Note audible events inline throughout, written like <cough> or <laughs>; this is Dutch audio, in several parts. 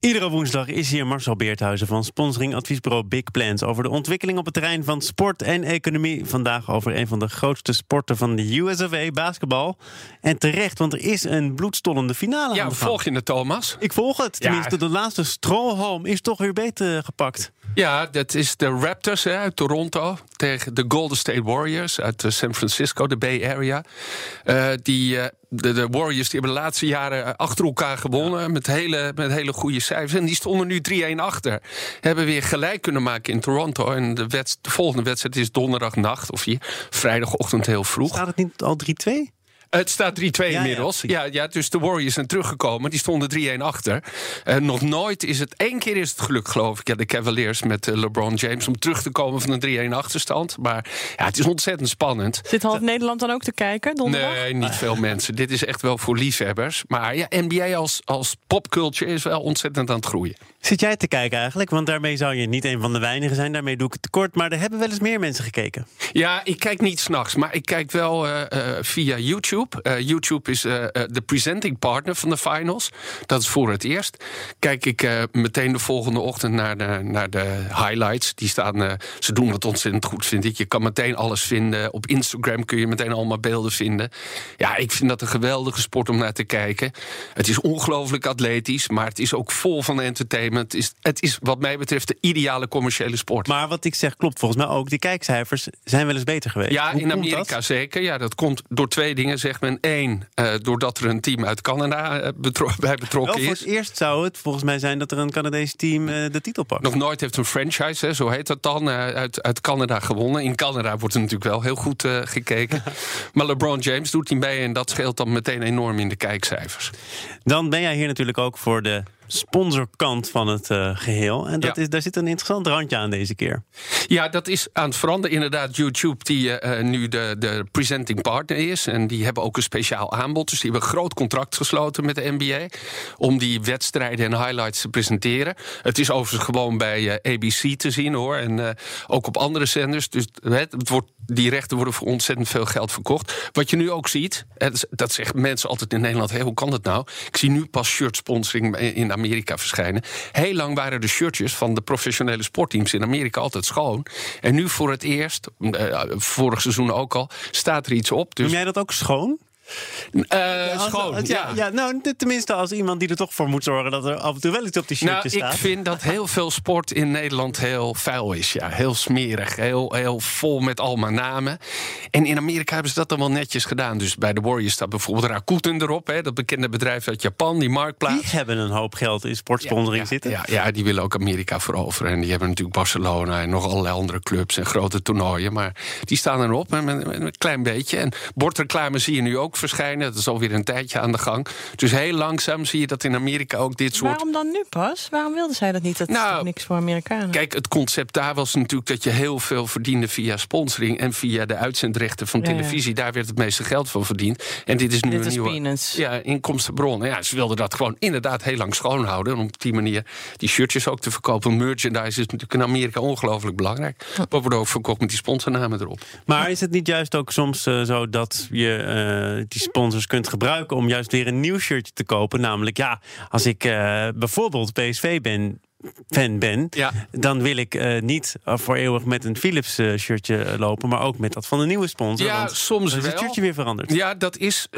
Iedere woensdag is hier Marcel Beerthuizen van sponsoring adviesbureau Big Plans over de ontwikkeling op het terrein van sport en economie. Vandaag over een van de grootste sporten van de USFA, basketbal. En terecht, want er is een bloedstollende finale. Ja, aan de gang. volg je het, Thomas? Ik volg het. Ja. Tenminste, de laatste strohalm is toch weer beter gepakt. Ja, dat is de Raptors hè, uit Toronto tegen de Golden State Warriors uit eh, San Francisco, de Bay Area. Eh, die, eh, de, Warriors die hebben de laatste jaren achter elkaar gewonnen met hele, met hele goede cijfers. En die stonden nu 3-1 achter. Hebben weer gelijk kunnen maken in Toronto. En de volgende wedstrijd is donderdagnacht of hier, vrijdagochtend heel vroeg. Staat het niet al 3-2? Het staat 3-2 ja, inmiddels. Ja, ja, dus de Warriors zijn teruggekomen. Die stonden 3-1 achter. Eh, nog nooit is het... één keer is het geluk, geloof ik... Ja, de Cavaliers met eh, LeBron James... om terug te komen van een 3-1 achterstand. Maar ja, het is ontzettend spannend. Zit half Nederland dan ook te kijken donderdag? Nee, niet veel mensen. Dit is echt wel voor liefhebbers. Maar ja, NBA als, als popculture is wel ontzettend aan het groeien. Zit jij te kijken eigenlijk? Want daarmee zou je niet een van de weinigen zijn. Daarmee doe ik het tekort. Maar er hebben wel eens meer mensen gekeken. Ja, ik kijk niet s'nachts, maar ik kijk wel eh, eh, via YouTube. Eh, YouTube is eh, eh, de presenting partner van de finals. Dat is voor het eerst. Kijk ik meteen de volgende ochtend naar de, naar de highlights. Die staan, ze doen het ontzettend goed, vind ik. Je kan meteen alles vinden. Op Instagram kun je meteen allemaal beelden vinden. Ja, ik vind dat een geweldige sport om naar te kijken. Het is ongelooflijk atletisch, maar het is ook vol van entertainment. Het is, het is wat mij betreft de ideale commerciële sport. Maar wat ik zeg klopt volgens mij ook. Die kijkcijfers zijn wel eens beter geweest. Ja, Hoe in Amerika zeker. Ja, dat komt door twee dingen, zegt men. Eén, eh, doordat er een team uit Canada eh, betro- <laughs> bij betrokken voor is. het eerst zou het volgens mij zijn dat er een Canadees team eh, de titel pakt. Nog nooit heeft een franchise, hè, zo heet dat dan, uit, uit Canada gewonnen. In Canada wordt er natuurlijk wel heel goed gekeken. <laughs> maar LeBron James doet hij mee en dat scheelt dan meteen enorm in de kijkcijfers. Dan ben jij hier natuurlijk ook voor de sponsorkant van het eh, geheel. En dat Ja. is, daar zit een interessant randje aan deze keer. Ja, dat is aan het veranderen. Inderdaad, YouTube, die eh, eh, nu de, de presenting partner is. En die hebben ook een speciaal aanbod. Dus die hebben een groot contract gesloten met de NBA. Om die wedstrijden en highlights te presenteren. Het is overigens gewoon bij ABC te zien hoor. En ook op andere zenders. Dus hè, het wordt, die rechten worden voor ontzettend veel geld verkocht. Wat je nu ook ziet, dat- dat zeggen mensen altijd in Nederland: hé, hoe kan dat nou? Ik zie nu pas shirt sponsoring in Amerika verschijnen. Heel lang waren de shirtjes van de professionele sportteams in Amerika altijd schoon. En nu voor het eerst, eh, vorig seizoen ook al, staat er iets op. Dus Noem jij dat ook schoon? Eh, Als- schoon, als- ja. ja. nou, tenminste als iemand die er toch voor moet zorgen... dat er af en toe wel iets op die Nou, shirtjes ik staat. vind dat heel veel sport in Nederland heel vuil is. Ja. Heel smerig, heel, heel vol met allemaal namen. En in Amerika hebben ze dat dan wel netjes gedaan. Dus bij de Warriors staat bijvoorbeeld Rakuten erop. Hè, dat bekende bedrijf uit Japan, die marktplaats. Die hebben een hoop geld in sportsponsoring ja, zitten. Ja, ja, die willen ook Amerika veroveren. En die hebben natuurlijk Barcelona en nog allerlei andere clubs en grote toernooien. Maar die staan erop met, met- met een klein beetje. En bordreclame zie je nu ook verschijnen. Dat is alweer een tijdje aan de gang. Dus heel langzaam zie je dat in Amerika ook dit soort Waarom dan nu pas? Waarom wilden zij dat niet? Dat is Nou, toch niks voor Amerikanen. Kijk, het concept daar was natuurlijk dat je heel veel verdiende via sponsoring en via de uitzendrechten van Ja, ja. televisie. Daar werd het meeste geld van verdiend. En dit is nu Dit een is nieuwe peanuts. Ja, inkomstenbron. Ja, ze wilden dat gewoon inderdaad heel lang schoonhouden. En op die manier die shirtjes ook te verkopen. Merchandise is natuurlijk in Amerika ongelooflijk belangrijk. Maar worden ook verkocht met die sponsornamen erop. Maar is het niet juist ook soms eh, zo dat je eh, die sponsors kunt gebruiken om juist weer een nieuw shirtje te kopen? Namelijk, ja, als ik eh, bijvoorbeeld PSV ben. Fan ben, Ja. dan wil ik eh, niet eh, voor eeuwig met een Philips eh, shirtje lopen, maar ook met dat van een nieuwe sponsor. Ja, want soms is het shirtje weer veranderd. Ja, dat is,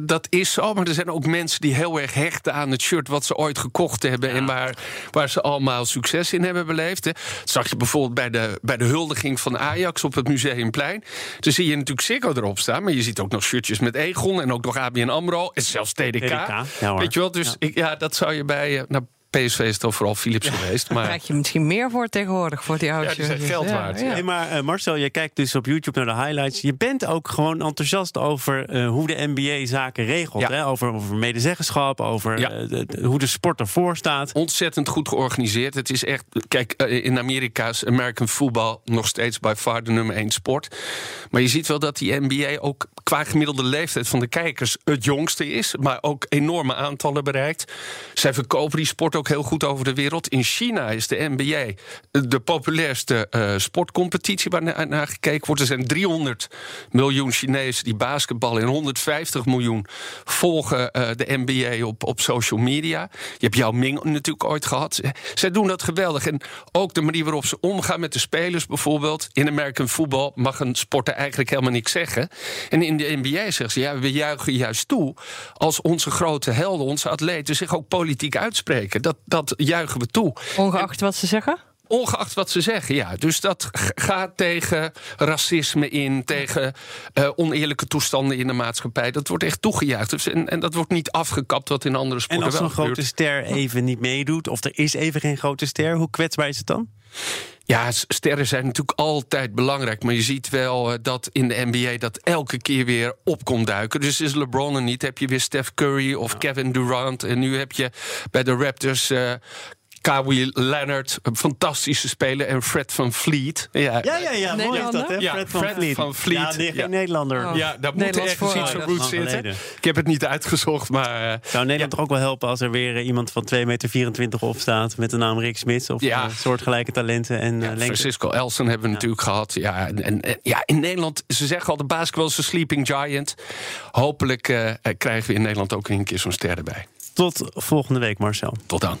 dat is zo. Maar er zijn ook mensen die heel erg hechten aan het shirt wat ze ooit gekocht hebben. En waar, waar ze allemaal succes in hebben beleefd. Hè. Dat zag je bijvoorbeeld bij de, bij de huldiging van Ajax op het Museumplein. Toen zie je natuurlijk Ziggo erop staan. Maar je ziet ook nog shirtjes met Egon en ook nog ABN AMRO. En zelfs TDK. TDK, ja. Weet je wel, dus Ja. Ik, ja, dat zou je bij... nou, PSV is toch vooral Philips geweest. Daar Maar krijg je misschien meer voor tegenwoordig voor die Ja, oudjes. die zijn geld waard, ja. Hey, maar eh, Marcel, je kijkt dus op YouTube naar de highlights. Je bent ook gewoon enthousiast over eh, hoe de NBA zaken regelt. Ja. Hè? Over, over medezeggenschap, over Ja. eh, de- de- hoe de sport ervoor staat. ontzettend goed georganiseerd. Het is echt, kijk, in Amerika is American football nog steeds by far de nummer één sport. Maar je ziet wel dat die NBA ook qua gemiddelde leeftijd van de kijkers het jongste is, maar ook enorme aantallen bereikt. Zij verkopen die sport ook heel goed over de wereld. In China is de NBA de populairste eh, sportcompetitie waar naar, naar gekeken wordt. Er zijn 300 miljoen Chinezen die basketballen en 150 miljoen volgen eh, de NBA op, op social media. Je hebt Yao Ming natuurlijk ooit gehad. Zij doen dat geweldig. En ook de manier waarop ze omgaan met de spelers bijvoorbeeld. In American football mag een sporter eigenlijk helemaal niks zeggen. En in de NBA zeggen ze, ja, we juichen juist toe... als onze grote helden, onze atleten zich ook politiek uitspreken. Dat, dat juichen we toe. Ongeacht wat ze zeggen? Ongeacht wat ze zeggen, ja. Dus dat gaat tegen racisme in, tegen eh, oneerlijke toestanden in de maatschappij. Dat wordt echt toegejuicht. Dus en, en dat wordt niet afgekapt, wat in andere En sporten als wel zo'n grote gebeurt. ster even niet meedoet, of er is even geen grote ster, hoe kwetsbaar is het dan? Ja, sterren zijn natuurlijk altijd belangrijk. Maar je ziet wel eh, dat in de NBA dat elke keer weer op komt duiken. Dus is LeBron er niet, heb je weer Steph Curry of Kevin Durant. En nu heb je bij de Raptors... eh Kawhi Leonard, een fantastische speler. En Fred van Vliet. Ja, Ja, ja, ja. Mooi is dat, hè? Ja, Fred van Fred Vliet. van Vliet. Ja, nee, geen Ja. Nederlander. Oh. Ja, daar moet ergens voor- iets van dat roots zitten. geleden. Ik heb het niet uitgezocht, maar... eh, Zou Nederland toch ook wel helpen als er weer eh, iemand van 2,24 meter op staat met de naam Rick Smits of Ja. eh, soortgelijke talenten en eh, Ja, lengte? Francisco Elson hebben we natuurlijk gehad. Ja, en, ja, in Nederland, ze zeggen al, de basketbal is een sleeping giant. Hopelijk eh, eh, krijgen we in Nederland ook een keer zo'n ster erbij. Tot volgende week, Marcel. Tot dan.